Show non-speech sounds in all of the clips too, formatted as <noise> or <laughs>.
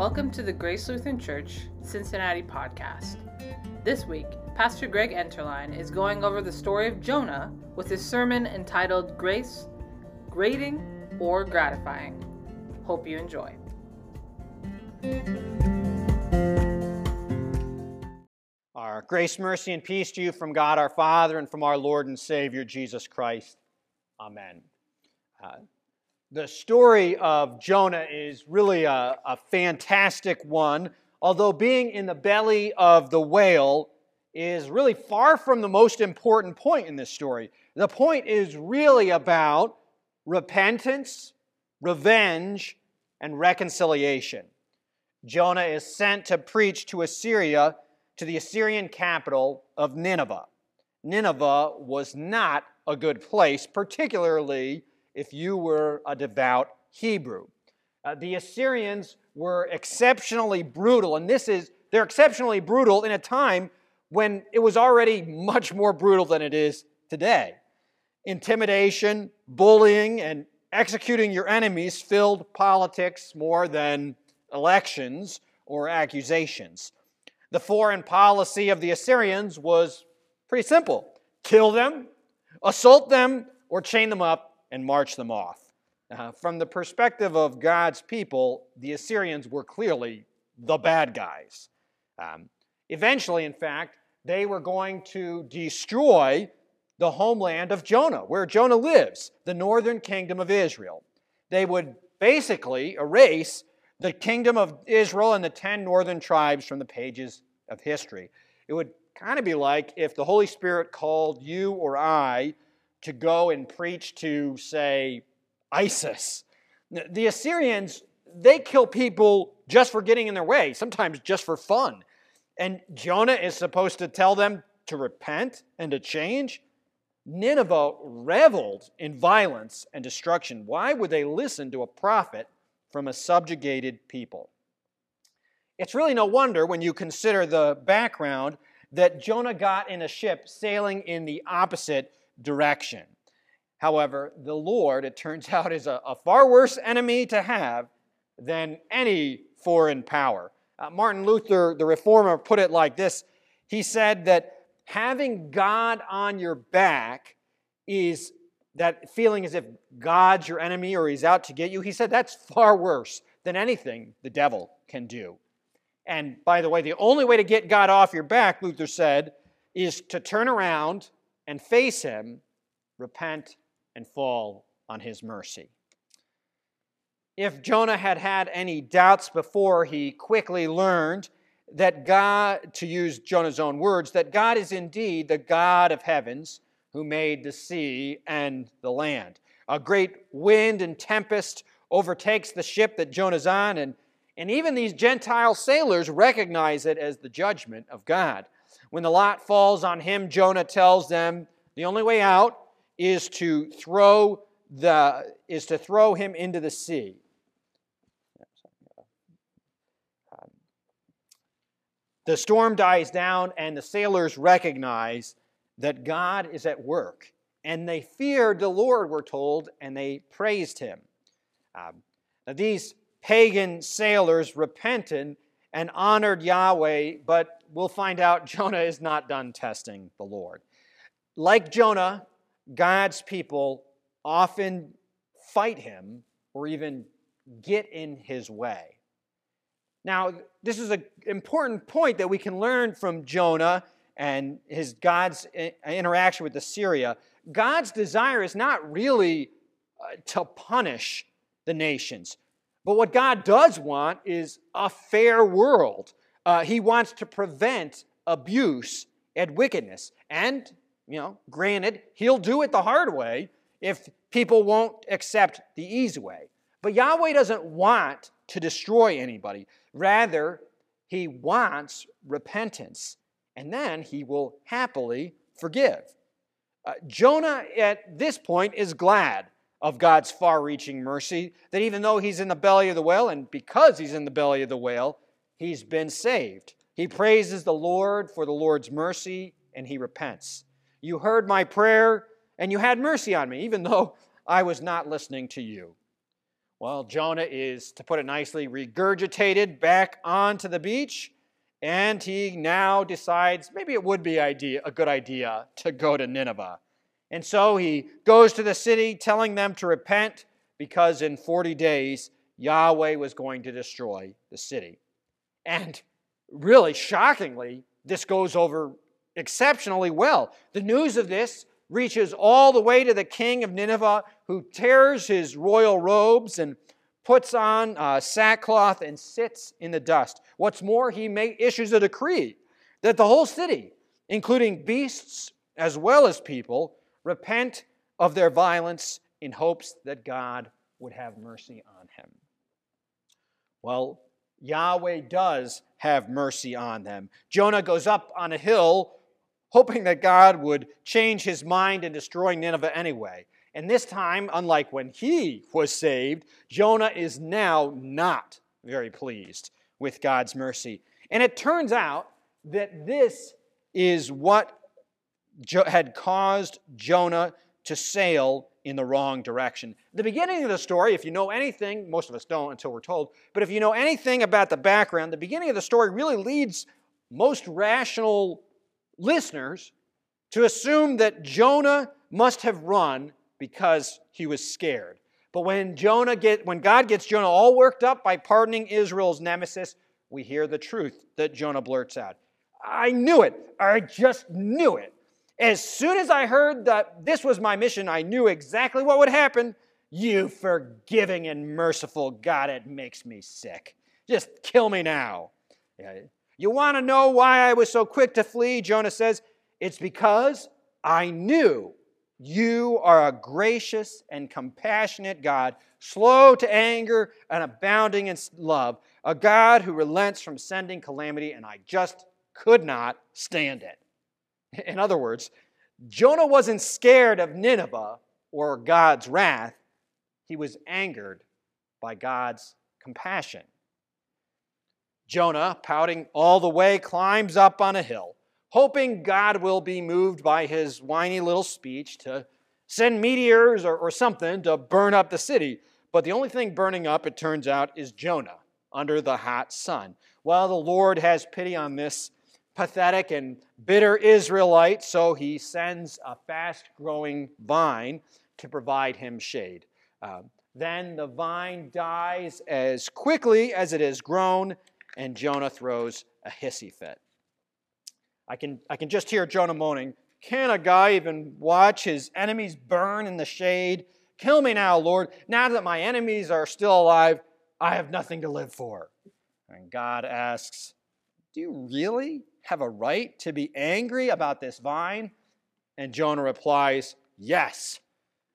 Welcome to the Grace Lutheran Church Cincinnati podcast. This week, Pastor Greg Enterline is going over the story of Jonah with his sermon entitled Grace, Grating, or Gratifying. Hope you enjoy. Our grace, mercy, and peace to you from God our Father and from our Lord and Savior Jesus Christ. Amen. Uh, the story of Jonah is really a, a fantastic one, although being in the belly of the whale is really far from the most important point in this story. The point is really about repentance, revenge, and reconciliation. Jonah is sent to preach to Assyria, to the Assyrian capital of Nineveh. Nineveh was not a good place, particularly if you were a devout Hebrew. Uh, the Assyrians were exceptionally brutal, and this is, they're exceptionally brutal in a time when it was already much more brutal than it is today. Intimidation, bullying, and executing your enemies filled politics more than elections or accusations. The foreign policy of the Assyrians was pretty simple kill them, assault them, or chain them up and march them off. Uh, from the perspective of God's people, the Assyrians were clearly the bad guys. Um, eventually, in fact, they were going to destroy the homeland of Jonah, where Jonah lives, the northern kingdom of Israel. They would basically erase the kingdom of Israel and the 10 northern tribes from the pages of history. It would kind of be like if the Holy Spirit called you or I to go and preach to, say, ISIS. The Assyrians, they kill people just for getting in their way, sometimes just for fun. And Jonah is supposed to tell them to repent and to change. Nineveh reveled in violence and destruction. Why would they listen to a prophet from a subjugated people? It's really no wonder when you consider the background that Jonah got in a ship sailing in the opposite direction. However, the Lord, it turns <laughs> out, is a, a far worse enemy to have than any foreign power. Uh, Martin Luther, the reformer, put it like this He said that having God on your back is that feeling as if God's your enemy or he's out to get you. He said that's far worse than anything the devil can do. And by the way, the only way to get God off your back, Luther said, is to turn around and face Him, repent, and fall on His mercy. If Jonah had had any doubts before, he quickly learned that God, to use Jonah's own words, that God is indeed the God of heavens who made the sea and the land. A great wind and tempest overtakes the ship that Jonah's on, and, and even these Gentile sailors recognize it as the judgment of God. When the lot falls on him, Jonah tells them the only way out is to throw the is to throw him into the sea. The storm dies down, and the sailors recognize that God is at work. And they feared the Lord, we're told, and they praised him. Um, now, these pagan sailors repented and honored Yahweh, but we'll find out Jonah is not done testing the Lord. Like Jonah, God's people often fight him or even get in his way. Now, this is an important point that we can learn from Jonah and his God's interaction with Assyria. God's desire is not really uh, to punish the nations, but what God does want is a fair world uh, he wants to prevent abuse and wickedness. And, you know, granted, he'll do it the hard way if people won't accept the easy way. But Yahweh doesn't want to destroy anybody. Rather, he wants repentance. And then he will happily forgive. Uh, Jonah, at this point, is glad of God's far reaching mercy, that even though he's in the belly of the whale, and because he's in the belly of the whale, he's been saved. He praises the Lord for the Lord's mercy and he repents. You heard my prayer and you had mercy on me, even though <laughs> I was not listening to you. Well, Jonah is, to put it nicely, regurgitated back onto the beach, and he now decides maybe it would be idea, a good idea to go to Nineveh. And so he goes to the city telling them to repent because in 40 days Yahweh was going to destroy the city. And really shockingly, this goes over exceptionally well. The news of this reaches all the way to the king of Nineveh, who tears his royal robes and puts on uh, sackcloth and sits in the dust. What's more, he may, issues a decree that the whole city, including beasts as well as people, repent of their violence in hopes that God would have mercy on him. Well, Yahweh does have mercy on them. Jonah goes up on a hill hoping that God would change his mind and destroy Nineveh anyway. And this time, unlike when he was saved, Jonah is now not very pleased with God's mercy. And it turns out that this is what had caused Jonah to sail in the wrong direction. The beginning of the story, if you know anything, most of us don't until we're told, but if you know anything about the background, the beginning of the story really leads most rational listeners to assume that Jonah must have run because he was scared. But when Jonah get when God gets Jonah all worked up by pardoning Israel's nemesis, we hear the truth that Jonah blurts out. I knew it. I just knew it. As soon as I heard that this was my mission, I knew exactly what would happen. You forgiving and merciful God, it makes me sick. Just kill me now. You want to know why I was so quick to flee? Jonah says, It's because I knew you are a gracious and compassionate God, slow to anger and abounding in love, a God who relents from sending calamity, and I just could not stand it. In other words, Jonah wasn't scared of Nineveh or God's wrath, he was angered by God's compassion. Jonah, pouting all the way, climbs up on a hill, hoping God will be moved by his whiny little speech to send meteors or, or something to burn up the city. But the only thing burning up, it turns out, is Jonah under the hot sun. Well, the Lord has pity on this pathetic and bitter Israelite, so he sends a fast growing vine to provide him shade. Uh, then the vine dies as quickly as it has grown, and Jonah throws a hissy fit. I can, I can just hear Jonah moaning, Can a guy even watch his enemies burn in the shade? Kill me now, Lord. Now that my enemies are still alive, I have nothing to live for. And God asks, Do you really have a right to be angry about this vine? And Jonah replies, Yes,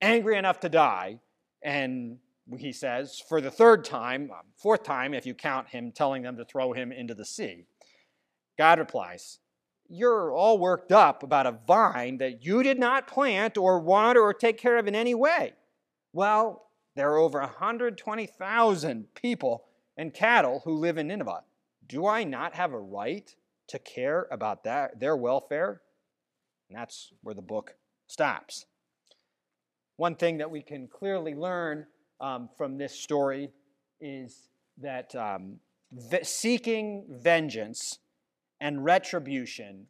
angry enough to die. And he says, for the third time, um, fourth time if you count him telling them to throw him into the sea. God replies, You're all worked up about a vine that you did not plant or water or take care of in any way. Well, there are over 120,000 people and cattle who live in Nineveh. Do I not have a right to care about that, their welfare? And that's where the book stops. One thing that we can clearly learn um, from this story is that um, v- seeking vengeance and retribution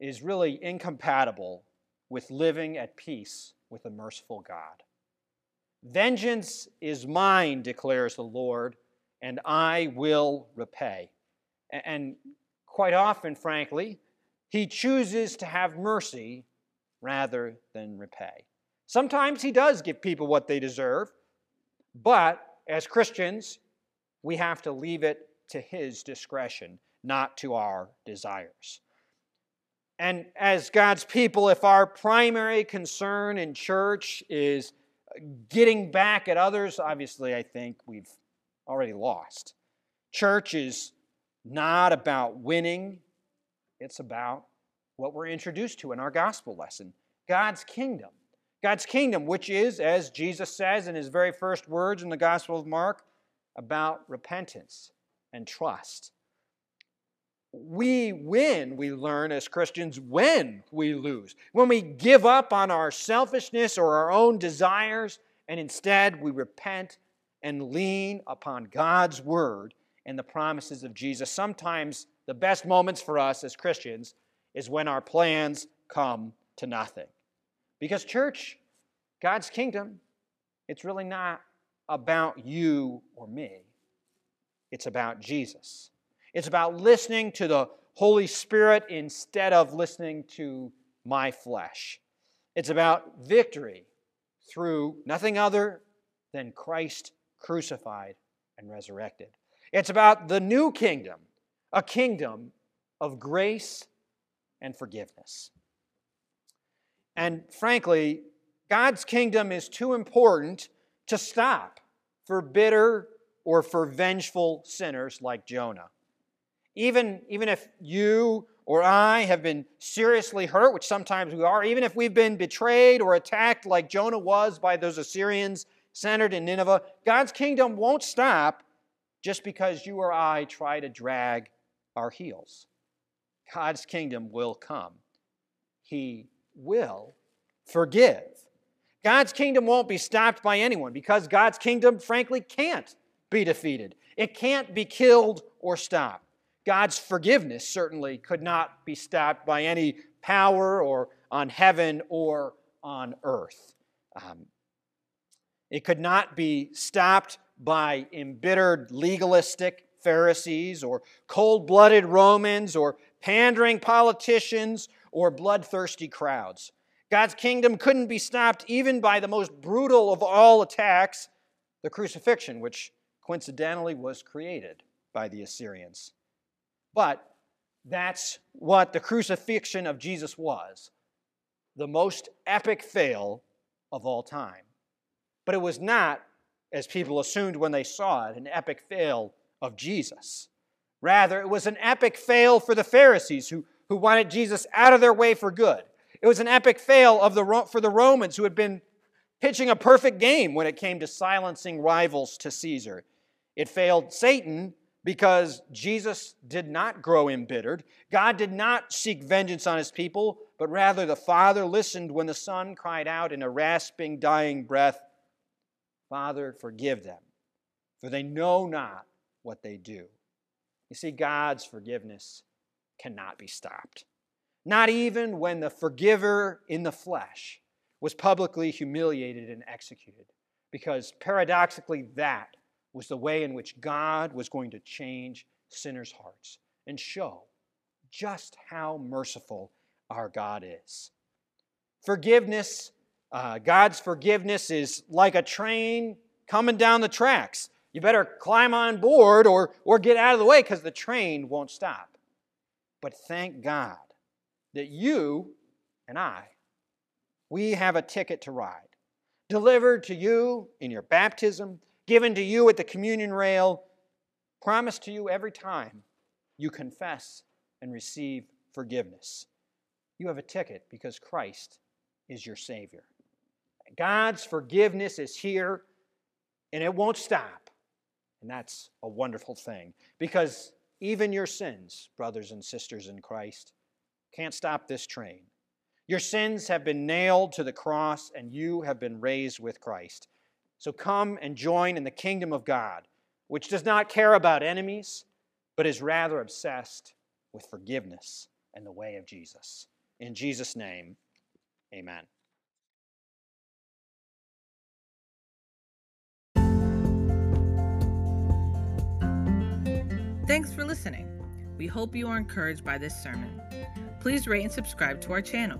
is really incompatible with living at peace with a merciful God. Vengeance is mine, declares the Lord, and I will repay. And quite often, frankly, he chooses to have mercy rather than repay. Sometimes he does give people what they deserve, but as Christians, we have to leave it to his discretion, not to our desires. And as God's people, if our primary concern in church is getting back at others, obviously I think we've already lost. Church is not about winning, it's about what we're introduced to in our gospel lesson God's kingdom. God's kingdom, which is, as Jesus says in his very first words in the Gospel of Mark, about repentance and trust. We win, we learn as Christians, when we lose. When we give up on our selfishness or our own desires, and instead we repent and lean upon God's word and the promises of Jesus. Sometimes the best moments for us as Christians is when our plans come to nothing. Because, church, God's kingdom, it's really not about you or me, it's about Jesus. It's about listening to the Holy Spirit instead of listening to my flesh. It's about victory through nothing other than Christ crucified and resurrected. It's about the new kingdom, a kingdom of grace and forgiveness. And frankly, God's kingdom is too important to stop for bitter or for vengeful sinners like Jonah. Even, even if you or I have been seriously hurt, which sometimes we are, even if we've been betrayed or attacked like Jonah was by those Assyrians centered in Nineveh, God's kingdom won't stop just because you or I try to drag our heels. God's kingdom will come. He will forgive. God's kingdom won't be stopped by anyone because God's kingdom, frankly, can't be defeated. It can't be killed or stopped. God's forgiveness certainly could not be stopped by any power or on heaven or on earth. Um, it could not be stopped by embittered legalistic Pharisees or cold blooded Romans or pandering politicians or bloodthirsty crowds. God's kingdom couldn't be stopped even by the most brutal of all attacks, the crucifixion, which coincidentally was created by the Assyrians. But that's what the crucifixion of Jesus was the most epic fail of all time. But it was not, as people assumed when they saw it, an epic fail of Jesus. Rather, it was an epic fail for the Pharisees who, who wanted Jesus out of their way for good. It was an epic fail of the, for the Romans who had been pitching a perfect game when it came to silencing rivals to Caesar. It failed Satan because Jesus did not grow embittered. God did not seek vengeance on his people, but rather the Father listened when the Son cried out in a rasping, dying breath, Father, forgive them, for they know not what they do. You see, God's forgiveness cannot be stopped. Not even when the forgiver in the flesh was publicly humiliated and executed, because paradoxically, that was the way in which God was going to change sinners' hearts and show just how merciful our God is. Forgiveness uh, God's forgiveness is like a train coming down the tracks. You better climb on board or, or get out of the way because the train won't stop. But thank God that you and I, we have a ticket to ride. Delivered to you in your baptism, given to you at the communion rail, promised to you every time you confess and receive forgiveness. You have a ticket because Christ is your Savior. God's forgiveness is here and it won't stop. And that's a wonderful thing because even your sins, brothers and sisters in Christ, can't stop this train. Your sins have been nailed to the cross and you have been raised with Christ. So come and join in the kingdom of God, which does not care about enemies, but is rather obsessed with forgiveness and the way of Jesus. In Jesus' name, amen. Thanks for listening. We hope you are encouraged by this sermon. Please rate and subscribe to our channel.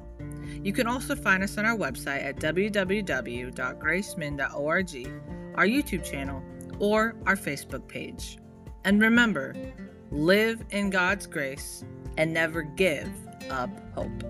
You can also find us on our website at www.gracemin.org, our YouTube channel, or our Facebook page. And remember, live in God's grace and never give up hope.